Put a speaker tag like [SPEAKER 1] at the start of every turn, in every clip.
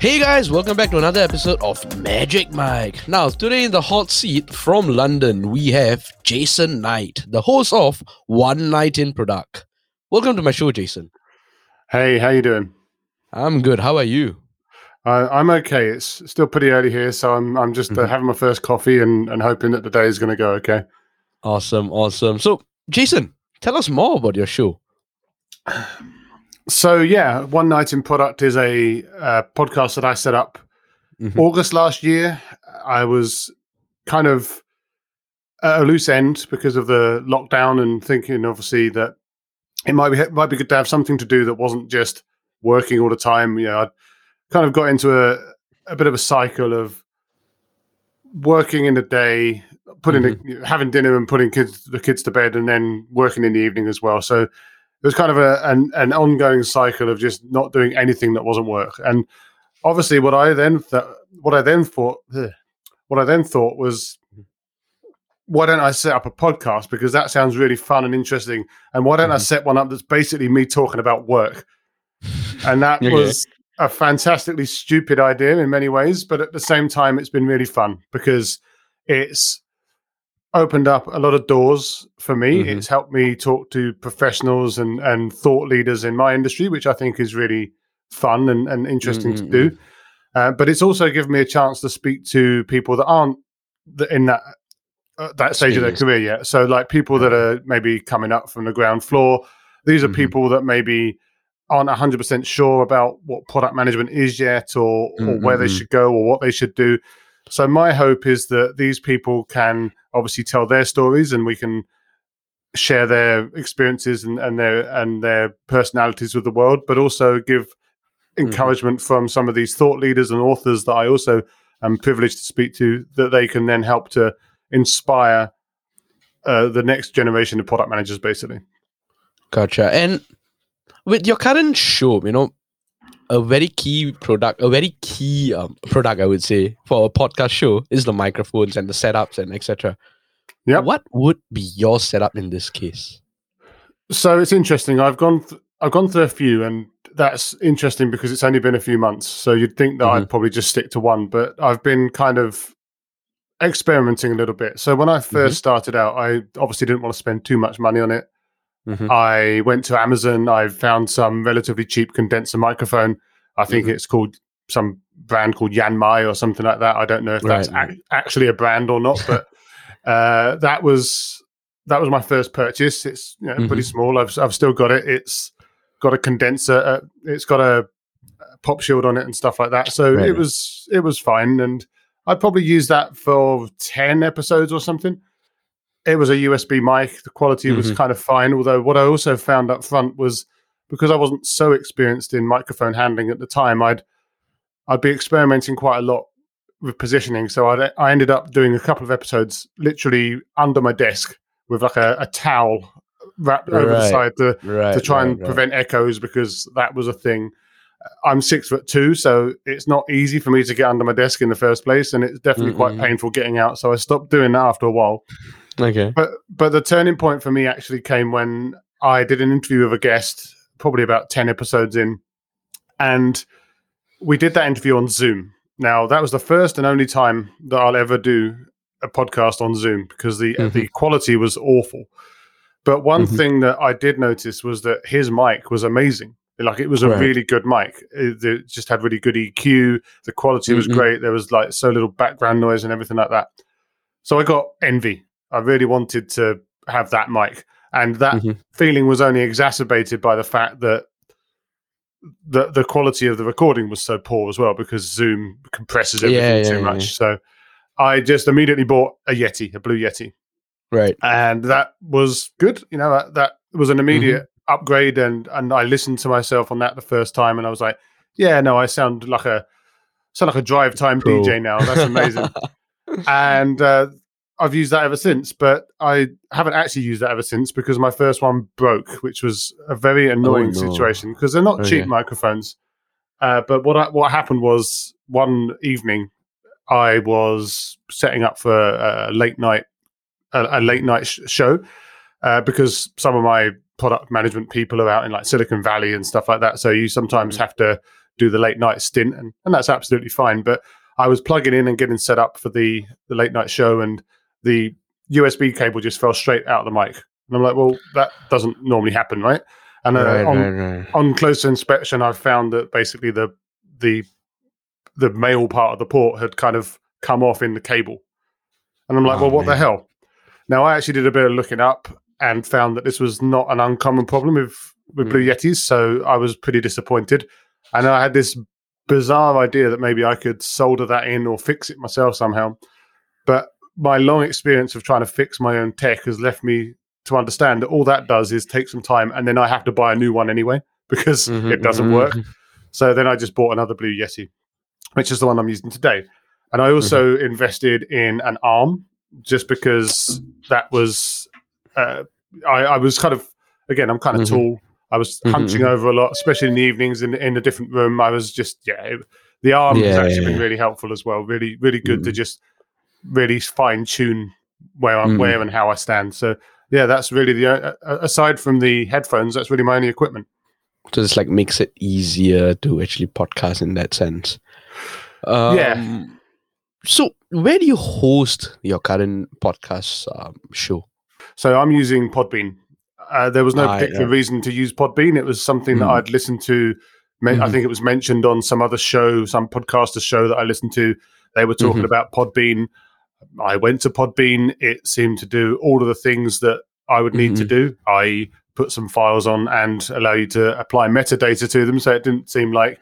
[SPEAKER 1] Hey guys, welcome back to another episode of Magic Mic. Now, today in the hot seat from London, we have Jason Knight, the host of One Knight in Product. Welcome to my show, Jason.
[SPEAKER 2] Hey, how you doing?
[SPEAKER 1] I'm good. How are you?
[SPEAKER 2] Uh, I'm okay. It's still pretty early here, so I'm I'm just uh,
[SPEAKER 1] Mhm.
[SPEAKER 2] having my first coffee and, and hoping that the day is going to go okay.
[SPEAKER 1] Awesome, awesome. So, Jason, tell us more about your show.
[SPEAKER 2] So yeah, One Knight in Product is a uh, podcast that I set up
[SPEAKER 1] Mhm.
[SPEAKER 2] August last year. I was kind of at a loose end because of the lockdown and thinking obviously that it might be might be good to have something to do that wasn't just working all the time. You know, I kind of got into a a bit of a cycle of working in the day, putting the, having dinner and putting kids the kids to bed, and then working in the evening as well. So it was kind of a an, an ongoing cycle of just not doing anything that wasn't work. And obviously, what I then th- what I then thought ugh, what I then thought was. Why don't I set up a podcast? Because that sounds really fun and interesting. And why don't I
[SPEAKER 1] Mhm.
[SPEAKER 2] set one up that's basically me talking about work? And that
[SPEAKER 1] Okay.
[SPEAKER 2] was a fantastically stupid idea in many ways, but at the same time, it's been really fun because it's opened up a lot of doors for me.
[SPEAKER 1] Mhm.
[SPEAKER 2] It's helped me talk to professionals and, and thought leaders in my industry, which I think is really fun and, and interesting to
[SPEAKER 1] Mm,
[SPEAKER 2] do. Uh, but it's also given me a chance to speak to people that aren't in that uh, that stage of their career yet. So, like people that are maybe coming up from the ground floor. These are
[SPEAKER 1] Mhm.
[SPEAKER 2] people that maybe aren't 100% sure about what product management is yet or, or where they should go or what they should do. So my hope is that these people can obviously tell their stories and we can share their experiences and, and their and their personalities with the world, but also give encouragement from some of these thought leaders and authors that I also am privileged to speak to that they can then help to inspire uh, the next generation of product managers basically.
[SPEAKER 1] Gotcha. And with your current show, you know, a very key product, a very key um, product, I would say, for a podcast show is the microphones and the setups and etc.
[SPEAKER 2] Yeah.
[SPEAKER 1] What would be your setup in this case?
[SPEAKER 2] So it's interesting. I've gone th- I've gone through a few, and that's interesting because it's only been a few months. So you'd think that I'd probably just stick to one, but I've been kind of experimenting a little bit. So when I 1st started out, I obviously didn't want to spend too much money on it.
[SPEAKER 1] Mhm.
[SPEAKER 2] I went to Amazon. I found some relatively cheap condenser microphone. I think
[SPEAKER 1] Mhm.
[SPEAKER 2] it's called some brand called Yanmai or something like that. I don't know if that's
[SPEAKER 1] Right,
[SPEAKER 2] ac- actually a brand or not, but uh, that was that was my first purchase. It's you know, pretty
[SPEAKER 1] Mhm.
[SPEAKER 2] small. I've I've still got it. It's got a condenser. Uh, it's got a, a pop shield on it and stuff like that. So
[SPEAKER 1] Right.
[SPEAKER 2] it was it was fine, and I'd probably use that for ten episodes or something. It was a USB mic. The quality was
[SPEAKER 1] Mhm.
[SPEAKER 2] kind of fine. Although what I also found up front was because I wasn't so experienced in microphone handling at the time, I'd I'd be experimenting quite a lot with positioning. So I I ended up doing a couple of episodes literally under my desk with like a, a towel wrapped over the side to
[SPEAKER 1] Right.
[SPEAKER 2] to try
[SPEAKER 1] right,
[SPEAKER 2] and
[SPEAKER 1] right.
[SPEAKER 2] prevent echoes because that was a thing. I'm six foot two, so it's not easy for me to get under my desk in the first place, and it's definitely quite
[SPEAKER 1] Mm-mm.
[SPEAKER 2] painful getting out. So I stopped doing that after a while.
[SPEAKER 1] Okay.
[SPEAKER 2] But but the turning point for me actually came when I did an interview with a guest, probably about ten episodes in, and we did that interview on Zoom. Now that was the first and only time that I'll ever do a podcast on Zoom because the
[SPEAKER 1] Mhm.
[SPEAKER 2] the quality was awful. But one
[SPEAKER 1] Mhm.
[SPEAKER 2] thing that I did notice was that his mic was amazing. Like it was a
[SPEAKER 1] Right.
[SPEAKER 2] really good mic. It, it just had really good EQ. The quality was
[SPEAKER 1] Mhm.
[SPEAKER 2] great. There was like so little background noise and everything like that. So I got envy. I really wanted to have that mic, and that
[SPEAKER 1] Mhm.
[SPEAKER 2] feeling was only exacerbated by the fact that the the quality of the recording was so poor as well because Zoom compresses everything
[SPEAKER 1] Yeah, yeah,
[SPEAKER 2] too
[SPEAKER 1] yeah,
[SPEAKER 2] much. So I just immediately bought a Yeti, a Blue Yeti,
[SPEAKER 1] Right.
[SPEAKER 2] and that was good. You know, that, that was an immediate
[SPEAKER 1] Mm-hmm.
[SPEAKER 2] upgrade, and and I listened to myself on that the first time, and I was like, yeah, no, I sound like a sound like a drive time
[SPEAKER 1] Pro.
[SPEAKER 2] DJ now. That's amazing. and uh, I've used that ever since, but I haven't actually used that ever since because my first one broke, which was a very annoying
[SPEAKER 1] Oh, no.
[SPEAKER 2] situation because they're not cheap
[SPEAKER 1] Okay.
[SPEAKER 2] microphones. Uh, but what I, what happened was one evening I was setting up for a late night a, a late night sh- show uh, because some of my product management people are out in like Silicon Valley and stuff like that. So you sometimes
[SPEAKER 1] Mhm.
[SPEAKER 2] have to do the late night stint, and, and that's absolutely fine. But I was plugging in and getting set up for the the late night show, and the USB cable just fell straight out of the mic. And I'm like, well, that doesn't normally happen, right? And uh,
[SPEAKER 1] Right,
[SPEAKER 2] on,
[SPEAKER 1] right, right.
[SPEAKER 2] on closer inspection, I found that basically the the the male part of the port had kind of come off in the cable, and I'm like,
[SPEAKER 1] Oh,
[SPEAKER 2] well, what the hell? Now I actually did a bit of looking up and found that this was not an uncommon problem with with Blue
[SPEAKER 1] Mm.
[SPEAKER 2] Yetis, so I was pretty disappointed, and I had this bizarre idea that maybe I could solder that in or fix it myself somehow, but my long experience of trying to fix my own tech has left me to understand that all that does is take some time and then I have to buy a new one anyway because
[SPEAKER 1] Mhm,
[SPEAKER 2] it doesn't
[SPEAKER 1] mhm,
[SPEAKER 2] work.
[SPEAKER 1] mhm.
[SPEAKER 2] So then I just bought another Blue Yeti, which is the one I'm using today. And I also invested in an arm just because that was, uh, I, I was kind of, again, I'm kind of
[SPEAKER 1] Mhm.
[SPEAKER 2] tall. I was
[SPEAKER 1] Mhm,
[SPEAKER 2] hunching over a lot, especially in the evenings in, in a different room. I was just, yeah, it, the arm has actually
[SPEAKER 1] yeah,
[SPEAKER 2] been
[SPEAKER 1] yeah.
[SPEAKER 2] really helpful as well. Really, really good to
[SPEAKER 1] Mhm.
[SPEAKER 2] just really fine tune where I'm,
[SPEAKER 1] Mhm.
[SPEAKER 2] where and how I stand. So, yeah, that's really the, uh, uh, aside from the headphones, that's really my only equipment.
[SPEAKER 1] So it's like makes it easier to actually podcast in that sense. Um,
[SPEAKER 2] Yeah.
[SPEAKER 1] So where do you host your current podcast um, show?
[SPEAKER 2] So I'm using Podbean. Uh, there was no particular
[SPEAKER 1] yeah.
[SPEAKER 2] reason to use Podbean. It was something that
[SPEAKER 1] Mm.
[SPEAKER 2] I'd listened to. Me- I
[SPEAKER 1] Mhm.
[SPEAKER 2] think it was mentioned on some other show, some podcaster show that I listened to. They were talking
[SPEAKER 1] Mhm.
[SPEAKER 2] about Podbean. I went to Podbean. It seemed to do all of the things that I would need to
[SPEAKER 1] Mhm.
[SPEAKER 2] do. I put some files on and allow you to apply metadata to them. So it didn't seem like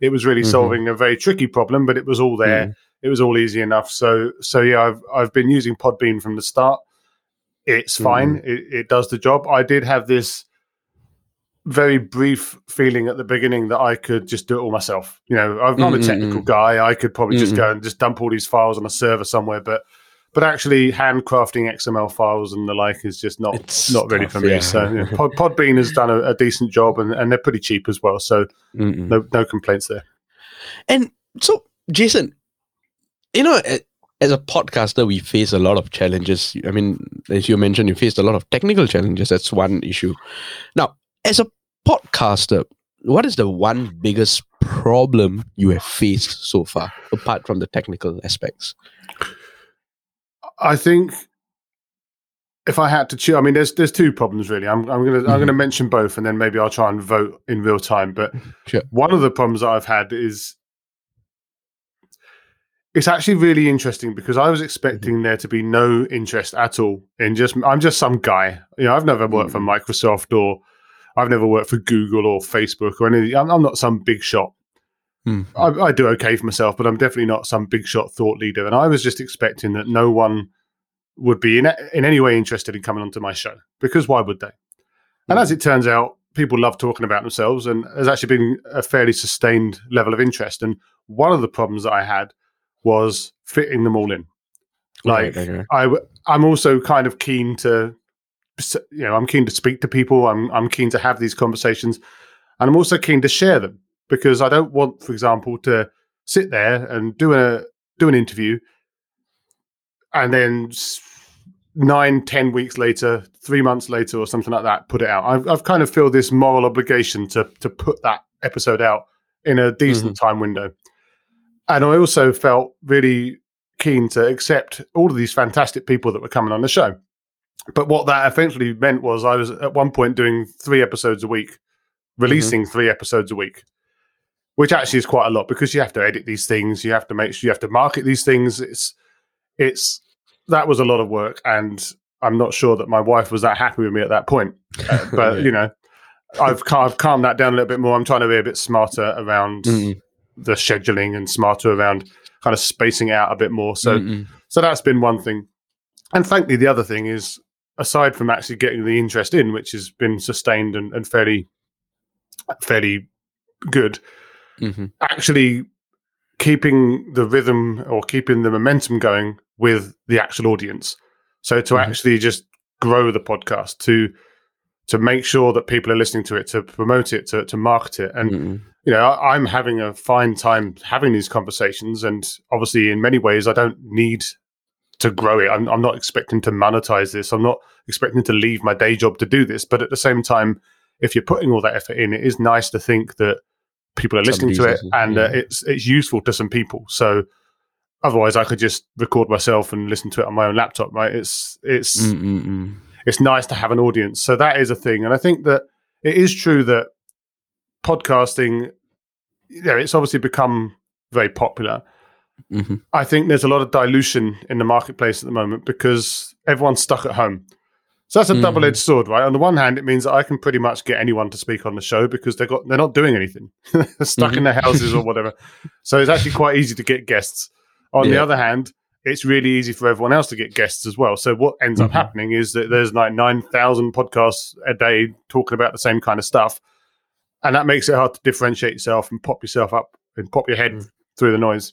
[SPEAKER 2] it was really
[SPEAKER 1] Mhm.
[SPEAKER 2] solving a very tricky problem, but it was all there
[SPEAKER 1] Mm.
[SPEAKER 2] it was all easy enough. So so yeah, I've I've been using Podbean from the start. It's fine. It, it does the job. I did have this very brief feeling at the beginning that I could just do it all myself. You know, I'm not a technical guy. I could probably just
[SPEAKER 1] Mm,
[SPEAKER 2] go and just dump all these files on a server somewhere, but but actually handcrafting XML files and the like is just not
[SPEAKER 1] It's
[SPEAKER 2] not really
[SPEAKER 1] tough,
[SPEAKER 2] for me.
[SPEAKER 1] yeah.
[SPEAKER 2] So yeah, Pod, Podbean has done a, a decent job and, and they're pretty cheap as well. So
[SPEAKER 1] Mm-mm.
[SPEAKER 2] no no complaints there.
[SPEAKER 1] And so, Jason, you know, as a podcaster, we face a lot of challenges. I mean, as you mentioned, you faced a lot of technical challenges. That's one issue. Now, as a podcaster, what is the one biggest problem you have faced so far, apart from the technical aspects?
[SPEAKER 2] I think if I had to choose, I mean, there's there's two problems really. I'm I'm gonna I'm
[SPEAKER 1] Mhm.
[SPEAKER 2] gonna mention both, and then maybe I'll try and vote in real time. But
[SPEAKER 1] Sure.
[SPEAKER 2] one of the problems that I've had is it's actually really interesting because I was expecting
[SPEAKER 1] Mm-hmm.
[SPEAKER 2] there to be no interest at all in just I'm just some guy. You know, I've never worked for
[SPEAKER 1] Mhm.
[SPEAKER 2] Microsoft or I've never worked for Google or Facebook or anything. I'm, I'm not some big shot.
[SPEAKER 1] Mm.
[SPEAKER 2] I, I do okay for myself, but I'm definitely not some big shot thought leader. And I was just expecting that no one would be in in any way interested in coming onto my show because why would they? And as it turns out, people love talking about themselves, and there's actually been a fairly sustained level of interest. And one of the problems that I had was fitting them all in. Like
[SPEAKER 1] Right, right.
[SPEAKER 2] I, w- I'm also kind of keen to, you know, I'm keen to speak to people. I'm I'm keen to have these conversations, and I'm also keen to share them because I don't want, for example, to sit there and do a do an interview, and then nine, ten weeks later, three months later, or something like that, put it out. I've I've kind of feel this moral obligation to to put that episode out in a decent mm-hmm. time window, and I also felt really keen to accept all of these fantastic people that were coming on the show. But what that eventually meant was I was at one point doing three episodes a week, releasing mm-hmm. three episodes a week, which actually is quite a lot because you have to edit these things, you have to make sure you have to market these things. It's it's that was a lot of work, and I'm not sure that my wife was that happy with me at that point. Uh, but
[SPEAKER 1] Yeah.
[SPEAKER 2] you know, I've I've calmed that down a little bit more. I'm trying to be a bit smarter around
[SPEAKER 1] Mm-mm.
[SPEAKER 2] the scheduling and smarter around kind of spacing out a bit more. So
[SPEAKER 1] Mm-mm.
[SPEAKER 2] so that's been one thing. And thankfully, the other thing is, aside from actually getting the interest in, which has been sustained and, and fairly, fairly good,
[SPEAKER 1] Mhm.
[SPEAKER 2] actually keeping the rhythm or keeping the momentum going with the actual audience. So to
[SPEAKER 1] Mhm.
[SPEAKER 2] actually just grow the podcast, to to make sure that people are listening to it, to promote it, to to market it, and
[SPEAKER 1] Mm-mm.
[SPEAKER 2] you know, I'm having a fine time having these conversations, and obviously, in many ways, I don't need to grow it. I'm, I'm not expecting to monetize this. I'm not expecting to leave my day job to do this. But at the same time, if you're putting all that effort in, it is nice to think that people are listening to it and uh, it's it's useful to some people. So otherwise, I could just record myself and listen to it on my own laptop. Right? It's it's
[SPEAKER 1] Mm-mm-mm.
[SPEAKER 2] it's nice to have an audience. So that is a thing, and I think that it is true that podcasting, you know, it's obviously become very popular.
[SPEAKER 1] Mhm.
[SPEAKER 2] I think there's a lot of dilution in the marketplace at the moment because everyone's stuck at home. So that's a
[SPEAKER 1] Mhm.
[SPEAKER 2] double-edged sword, right? On the one hand, it means that I can pretty much get anyone to speak on the show because they got they're not doing anything, they're stuck in their houses or whatever. So it's actually quite easy to get guests. On the other hand, it's really easy for everyone else to get guests as well. So what ends up
[SPEAKER 1] Mhm.
[SPEAKER 2] happening is that there's like nine thousand podcasts a day talking about the same kind of stuff, and that makes it hard to differentiate yourself and pop yourself up and pop your head
[SPEAKER 1] Mm.
[SPEAKER 2] through the noise.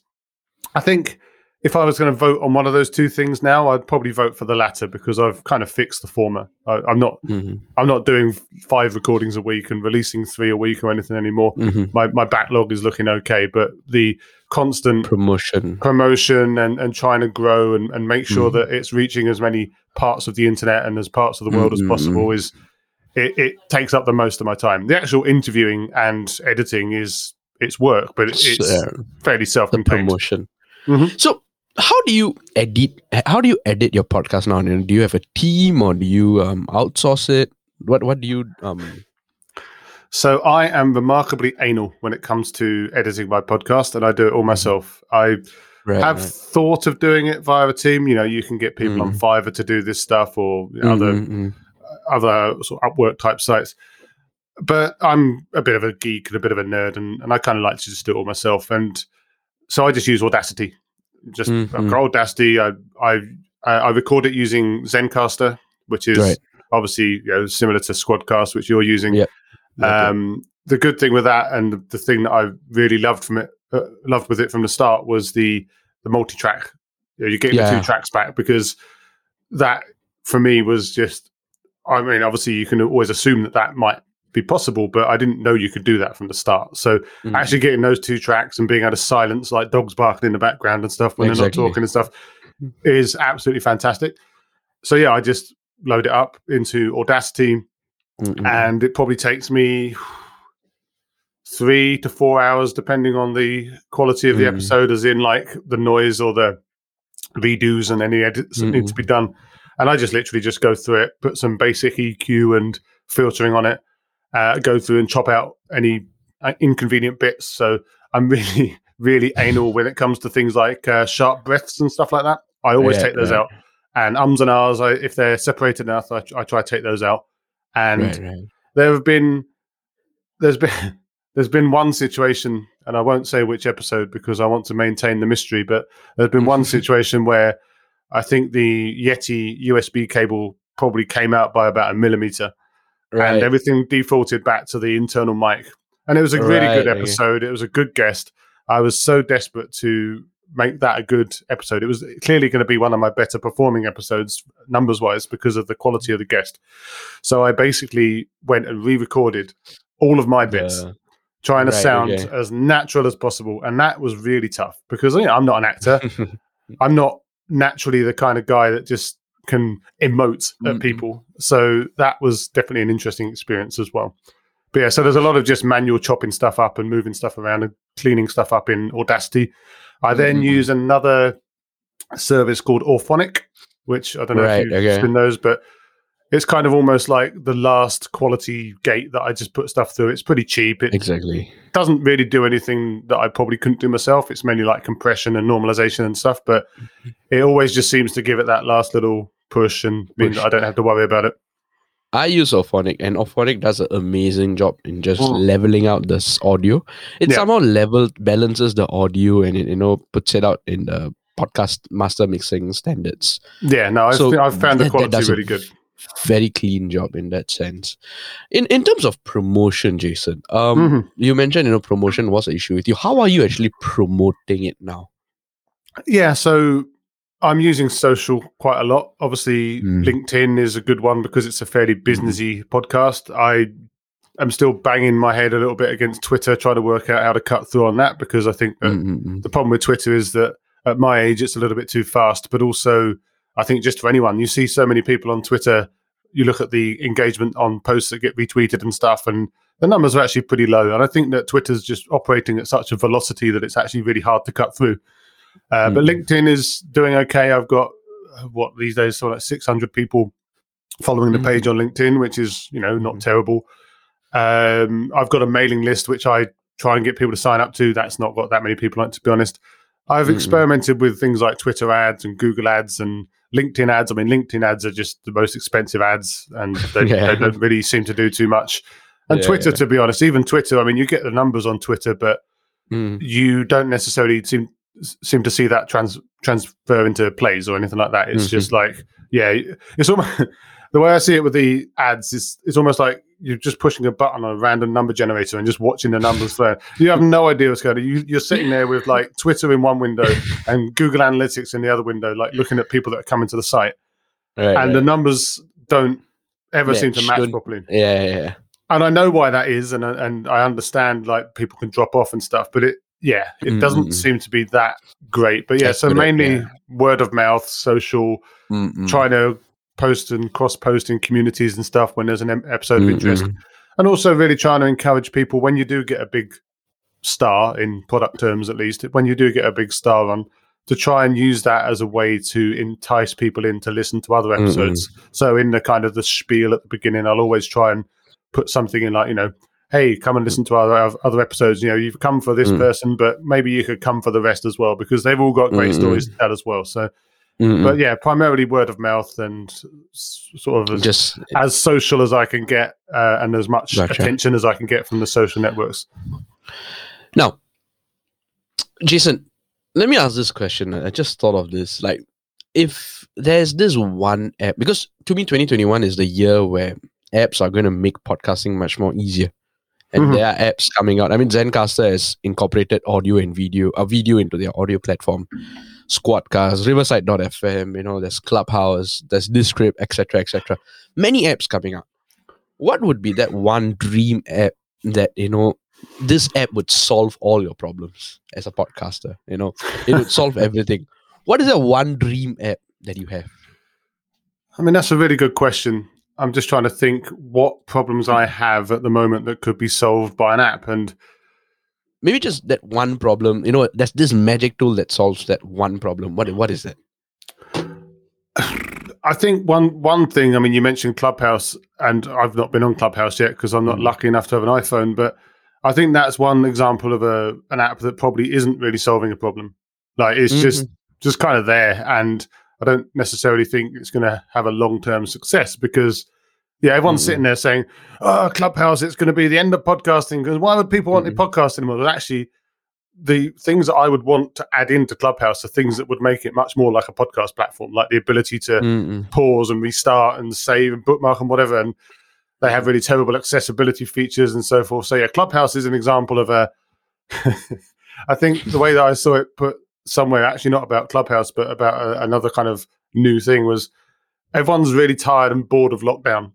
[SPEAKER 2] I think if I was going to vote on one of those two things now, I'd probably vote for the latter because I've kind of fixed the former. I, I'm not
[SPEAKER 1] Mhm.
[SPEAKER 2] I'm not doing five recordings a week and releasing three a week or anything anymore.
[SPEAKER 1] Mhm.
[SPEAKER 2] My my backlog is looking okay, but the constant
[SPEAKER 1] Promotion.
[SPEAKER 2] promotion and, and trying to grow and, and make sure
[SPEAKER 1] Mhm.
[SPEAKER 2] that it's reaching as many parts of the internet and as parts of the world as possible is it, it takes up the most of my time. The actual interviewing and editing is it's work, but it- it's
[SPEAKER 1] uh,
[SPEAKER 2] fairly self-contained.
[SPEAKER 1] promotion.
[SPEAKER 2] Mhm.
[SPEAKER 1] So, how do you edit? How do you edit your podcast now? Do you have a team or do you um, outsource it? What What do you um?
[SPEAKER 2] So I am remarkably anal when it comes to editing my podcast, and I do it all myself. I
[SPEAKER 1] Right,
[SPEAKER 2] have
[SPEAKER 1] right.
[SPEAKER 2] thought of doing it via a team. You know, you can get people on
[SPEAKER 1] Mm.
[SPEAKER 2] Fiverr to do this stuff, or other
[SPEAKER 1] Mhm, mhm.
[SPEAKER 2] other sort of Upwork type sites. But I'm a bit of a geek and a bit of a nerd, and, and I kind of like to just do it all myself. And so I just use Audacity. Just got Audacity. I I I record it using Zencastr, which is
[SPEAKER 1] Right.
[SPEAKER 2] obviously you know, similar to Squadcast, which you're using.
[SPEAKER 1] Yeah.
[SPEAKER 2] Um, the good thing with that, and the, thing that I really loved from it, uh, loved with it from the start, was the the multi-track. You know, you're getting the two tracks back because that for me was just. I mean, obviously, you can always assume that that might be possible, but I didn't know you could do that from the start. So
[SPEAKER 1] Mhm.
[SPEAKER 2] actually getting those two tracks and being able to silence like dogs barking in the background and stuff when they're not talking and stuff is absolutely fantastic. So yeah, I just load it up into Audacity
[SPEAKER 1] Mhm.
[SPEAKER 2] and it probably takes me three to four hours depending on the quality of the
[SPEAKER 1] Mm.
[SPEAKER 2] episode as in like the noise or the redos and any edits that need to be done and i just literally just go through it put some basic eq and filtering on it uh, go through and chop out any uh, inconvenient bits. So i'm really really anal when it comes to things like uh, sharp breaths and stuff like that. I always
[SPEAKER 1] Right,
[SPEAKER 2] take those
[SPEAKER 1] right.
[SPEAKER 2] out. And ums and ahs I, if they're separated enough I, I try to take those out. And
[SPEAKER 1] right, right.
[SPEAKER 2] there have been there's been there's been one situation and i won't say which episode because i want to maintain the mystery but there's been one situation where i think the yeti usb cable probably came out by about a millimeter
[SPEAKER 1] Right.
[SPEAKER 2] and everything defaulted back to the internal mic. And it was a really
[SPEAKER 1] Right,
[SPEAKER 2] good episode. It was a good guest. I was so desperate to make that a good episode. It was clearly going to be one of my better performing episodes numbers wise because of the quality of the guest. So i basically went and re-recorded all of my bits trying to
[SPEAKER 1] Right,
[SPEAKER 2] sound
[SPEAKER 1] okay.
[SPEAKER 2] as natural as possible and that was really tough because you know, i'm not an actor. I'm not naturally the kind of guy that just can emote at
[SPEAKER 1] Mm.
[SPEAKER 2] people so that was definitely an interesting experience as well but yeah so there's a lot of just manual chopping stuff up and moving stuff around and cleaning stuff up in audacity i then
[SPEAKER 1] Mhm.
[SPEAKER 2] use another service called Auphonic which i don't know
[SPEAKER 1] Right,
[SPEAKER 2] if you've
[SPEAKER 1] okay.
[SPEAKER 2] seen those but it's kind of almost like the last quality gate that I just put stuff through. It's pretty cheap. It
[SPEAKER 1] exactly.
[SPEAKER 2] doesn't really do anything that I probably couldn't do myself. It's mainly like compression and normalization and stuff, but it always just seems to give it that last little push and mean
[SPEAKER 1] Push.
[SPEAKER 2] I don't have to worry about it.
[SPEAKER 1] I use Auphonic, and Auphonic does an amazing job in just
[SPEAKER 2] Mm.
[SPEAKER 1] leveling out this audio. It
[SPEAKER 2] Yeah.
[SPEAKER 1] somehow level balances the audio, and it you know puts it out in the podcast master mixing standards.
[SPEAKER 2] Yeah, no, I've,
[SPEAKER 1] So
[SPEAKER 2] I've found the
[SPEAKER 1] that- that
[SPEAKER 2] quality really good.
[SPEAKER 1] Very clean job in that sense. In in terms of promotion, Jason, um,
[SPEAKER 2] Mhm.
[SPEAKER 1] you mentioned you know promotion was an issue with you. How are you actually promoting it now?
[SPEAKER 2] Yeah, so I'm using social quite a lot. Obviously,
[SPEAKER 1] Mm.
[SPEAKER 2] LinkedIn is a good one because it's a fairly businessy podcast. I am still banging my head a little bit against Twitter, trying to work out how to cut through on that because I think that
[SPEAKER 1] Mm, mm, mm.
[SPEAKER 2] the problem with Twitter is that at my age it's a little bit too fast, but also I think just for anyone, you see so many people on Twitter you look at the engagement on posts that get retweeted and stuff, and the numbers are actually pretty low. And I think that Twitter's just operating at such a velocity that it's actually really hard to cut through. Uh, But
[SPEAKER 1] Mm.
[SPEAKER 2] LinkedIn is doing okay. I've got what these days, sort of like 600 people following the page on LinkedIn, which is you know not
[SPEAKER 1] Mhm.
[SPEAKER 2] terrible. Um, I've got a mailing list which I try and get people to sign up to. That's not got that many people on, it, to be honest. I've experimented with things like Twitter ads and Google ads and LinkedIn ads. I mean, LinkedIn ads are just the most expensive ads, and they,
[SPEAKER 1] Yeah.
[SPEAKER 2] they don't really seem to do too much. And
[SPEAKER 1] Yeah,
[SPEAKER 2] Twitter,
[SPEAKER 1] yeah.
[SPEAKER 2] to be honest, even Twitter. I mean, you get the numbers on Twitter, but
[SPEAKER 1] Mm.
[SPEAKER 2] you don't necessarily seem seem to see that trans transfer into plays or anything like that. It's
[SPEAKER 1] Mhm.
[SPEAKER 2] just like, yeah, it's almost the way I see it with the ads is it's almost like you're just pushing a button on a random number generator and just watching the numbers flow. You have no idea what's going on. You, you're sitting there with like Twitter in one window and Google Analytics in the other window, like looking at people that are coming to the site,
[SPEAKER 1] Right,
[SPEAKER 2] and the numbers don't ever
[SPEAKER 1] Yeah,
[SPEAKER 2] seem to match properly
[SPEAKER 1] yeah, yeah, yeah.
[SPEAKER 2] and I know why that is, and and I understand like people can drop off and stuff, but it yeah, it doesn't
[SPEAKER 1] Mm.
[SPEAKER 2] seem to be that great. But yeah,
[SPEAKER 1] That's
[SPEAKER 2] so mainly
[SPEAKER 1] yeah.
[SPEAKER 2] word of mouth, social,
[SPEAKER 1] Mm-mm.
[SPEAKER 2] trying to post and cross post in communities and stuff when there's an episode of interest, and also really trying to encourage people when you do get a big star in product terms, at least when you do get a big star on. To try and use that as a way to entice people in to listen to other episodes. So in the kind of the spiel at the beginning, I'll always try and put something in like you know hey come and listen to our other episodes you know you've come for this
[SPEAKER 1] Mm.
[SPEAKER 2] person but maybe you could come for the rest as well because they've all got great
[SPEAKER 1] Mm-mm.
[SPEAKER 2] stories to tell as well so
[SPEAKER 1] Mm-mm.
[SPEAKER 2] but yeah primarily word of mouth and sort of as,
[SPEAKER 1] just
[SPEAKER 2] as social as i can get uh, and as much
[SPEAKER 1] Gotcha.
[SPEAKER 2] attention as i can get from the social networks
[SPEAKER 1] Now, Jason, let me ask this question. I just thought of this. Like, if there's this one app, because to me, 2021 is the year where apps are going to make podcasting much more easier. And
[SPEAKER 2] Mhm.
[SPEAKER 1] there are apps coming out. I mean, Zencastr has incorporated audio and video, a video into their audio platform. Squadcast, Riverside.fm, you know, there's Clubhouse, there's Descript, etc., etc. Many apps coming out. What would be that one dream app that you know this app would solve all your problems as a podcaster. You know, it would solve everything. What is that one dream app that you have?
[SPEAKER 2] i mean that's a really good question i'm just trying to think what problems i have at the moment that could be solved by an app and
[SPEAKER 1] Maybe just that one problem. You know, there's this magic tool that solves that one problem. What what is that?
[SPEAKER 2] I think one one thing. I mean, you mentioned Clubhouse, and I've not been on Clubhouse yet because I'm not
[SPEAKER 1] Mm.
[SPEAKER 2] lucky enough to have an iPhone. But I think that's one example of a an app that probably isn't really solving a problem. Like it's just just kind of there, and I don't necessarily think it's going to have a long term success because. Yeah, everyone's
[SPEAKER 1] Mm-mm.
[SPEAKER 2] sitting mm-hmm. there saying, "Oh, Clubhouse, it's going to be the end of podcasting." Because why would people want to
[SPEAKER 1] Mm-mm.
[SPEAKER 2] podcast anymore? But actually, the things that I would want to add into Clubhouse are things that would make it much more like a podcast platform, like the ability to
[SPEAKER 1] Mm-mm.
[SPEAKER 2] pause and restart and save and bookmark and whatever. And they have really terrible accessibility features and so forth. So yeah, Clubhouse is an example of a. I think the way that I saw it put somewhere, actually not about Clubhouse, but about a, another kind of new thing was everyone's really tired and bored of lockdown,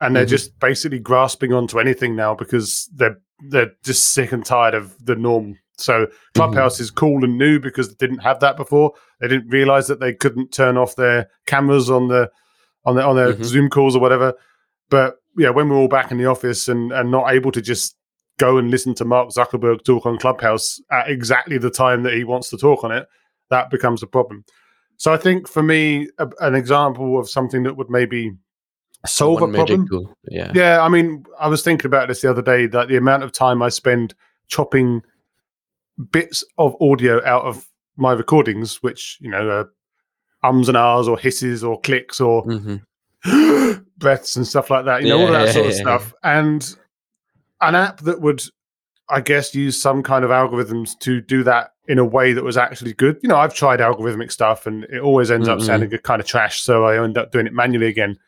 [SPEAKER 2] and they're
[SPEAKER 1] Mhm.
[SPEAKER 2] just basically grasping onto anything now because they're they're just sick and tired of the norm. So Clubhouse is cool and new because they didn't have that before. They didn't realize that they couldn't turn off their cameras on the on their on their
[SPEAKER 1] Mhm.
[SPEAKER 2] Zoom calls or whatever. But yeah, when we're all back in the office and and not able to just go and listen to Mark Zuckerberg talk on Clubhouse at exactly the time that he wants to talk on it, that becomes a problem. So I think for me, a, an example of something that would maybe solve
[SPEAKER 1] One
[SPEAKER 2] a problem.
[SPEAKER 1] tool. Yeah.
[SPEAKER 2] Yeah, I mean, I was thinking about this the other day that the amount of time I spend chopping bits of audio out of my recordings, which, you know, are ums and ahs or hisses or clicks or
[SPEAKER 1] hmm
[SPEAKER 2] breaths and stuff like that, you know, all
[SPEAKER 1] Yeah,
[SPEAKER 2] that sort of
[SPEAKER 1] yeah, yeah.
[SPEAKER 2] stuff. And an app that would, I guess, use some kind of algorithms to do that in a way that was actually good. You know, I've tried algorithmic stuff and it always ends up
[SPEAKER 1] Mm-mm.
[SPEAKER 2] sounding kind of trash. So I end up doing it manually again.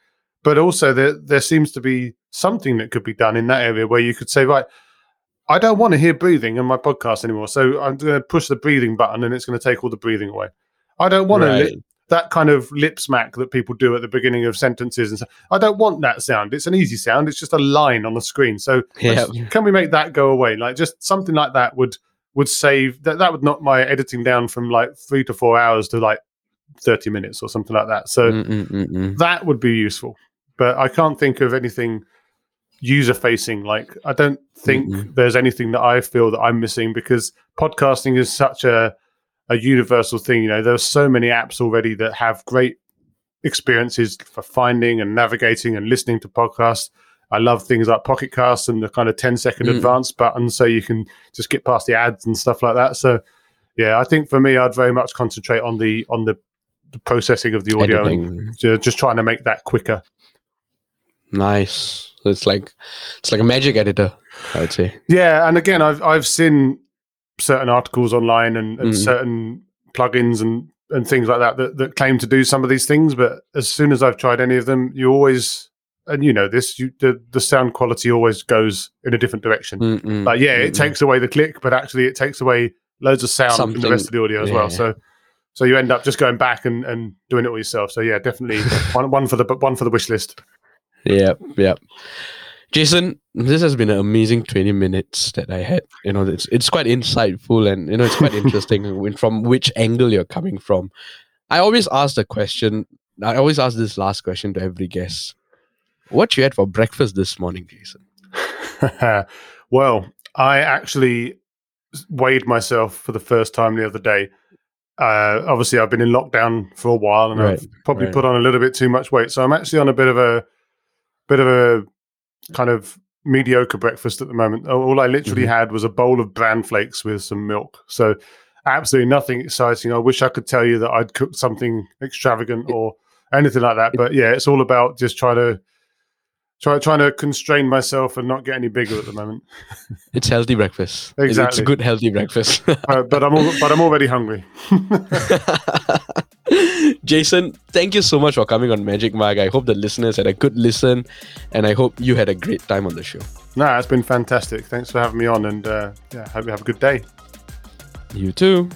[SPEAKER 2] But also, there, there seems to be something that could be done in that area where you could say, right, I don't want to hear breathing in my podcast anymore. So I'm going to push the breathing button and it's going to take all the breathing away. I don't want to
[SPEAKER 1] Right.
[SPEAKER 2] That kind of lip smack that people do at the beginning of sentences and so I don't want that sound. It's an easy sound. It's just a line on the screen. So
[SPEAKER 1] Yeah.
[SPEAKER 2] can we make that go away? Like just something like that would would save that that would knock my editing down from like three to four hours to like thirty minutes or something like that. So
[SPEAKER 1] Mm-mm-mm-mm.
[SPEAKER 2] that would be useful. but I can't think of anything user facing. Like I don't think
[SPEAKER 1] Mhm.
[SPEAKER 2] there's anything that I feel that I'm missing because podcasting is such a a universal thing. You know, there are so many apps already that have great experiences for finding and navigating and listening to podcasts. I love things like Pocket Cast and the kind of 10 second
[SPEAKER 1] Mm.
[SPEAKER 2] advance button so you can just get past the ads and stuff like that. So yeah, I think for me I'd very much concentrate on the on the, the processing of the audio and
[SPEAKER 1] Editing.
[SPEAKER 2] ju- just trying to make that quicker.
[SPEAKER 1] Nice. It's like it's like a magic editor, I would say.
[SPEAKER 2] Yeah, and again, I've I've seen certain articles online and, and
[SPEAKER 1] Mhm.
[SPEAKER 2] certain plugins and and things like that, that that claim to do some of these things, but as soon as I've tried any of them, you always and you know this, you the the sound quality always goes in a different direction.
[SPEAKER 1] Mm-mm.
[SPEAKER 2] Like yeah, it
[SPEAKER 1] Mm-mm.
[SPEAKER 2] takes away the click, but actually it takes away loads of sound from the rest of the audio as well. So so you end up just going back and, and doing it all yourself. So yeah, definitely one one for the one for the wish list.
[SPEAKER 1] Yeah, yep. Jason, this has been an amazing 20 minutes that I had. You know, it's it's quite insightful and you know it's quite interesting from which angle you're coming from. I always ask the question, I always ask this last question to every guest. What you had for breakfast this morning, Jason?
[SPEAKER 2] well, I actually weighed myself for the first time the other day. Uh, obviously, I've been in lockdown for a while, and
[SPEAKER 1] Right,
[SPEAKER 2] I've probably
[SPEAKER 1] right.
[SPEAKER 2] put on a little bit too much weight. So I'm actually on a bit of a bit of a kind of mediocre breakfast at the moment. All I literally
[SPEAKER 1] Mhm.
[SPEAKER 2] had was a bowl of bran flakes with some milk. So absolutely nothing exciting. I wish I could tell you that I'd cooked something extravagant or anything like that. But yeah, it's all about just trying to try trying to constrain myself and not get any bigger at the moment.
[SPEAKER 1] It's healthy breakfast. It's- It's a good healthy breakfast.
[SPEAKER 2] Uh, but I'm al- but I'm already hungry.
[SPEAKER 1] Jason, thank you so much for coming on Magic Mic. I hope the listeners had a good listen and I hope you had a great time on the show.
[SPEAKER 2] no, it's been fantastic. Thanks for having me on, and uh, yeah, hope you have a good day.
[SPEAKER 1] You too.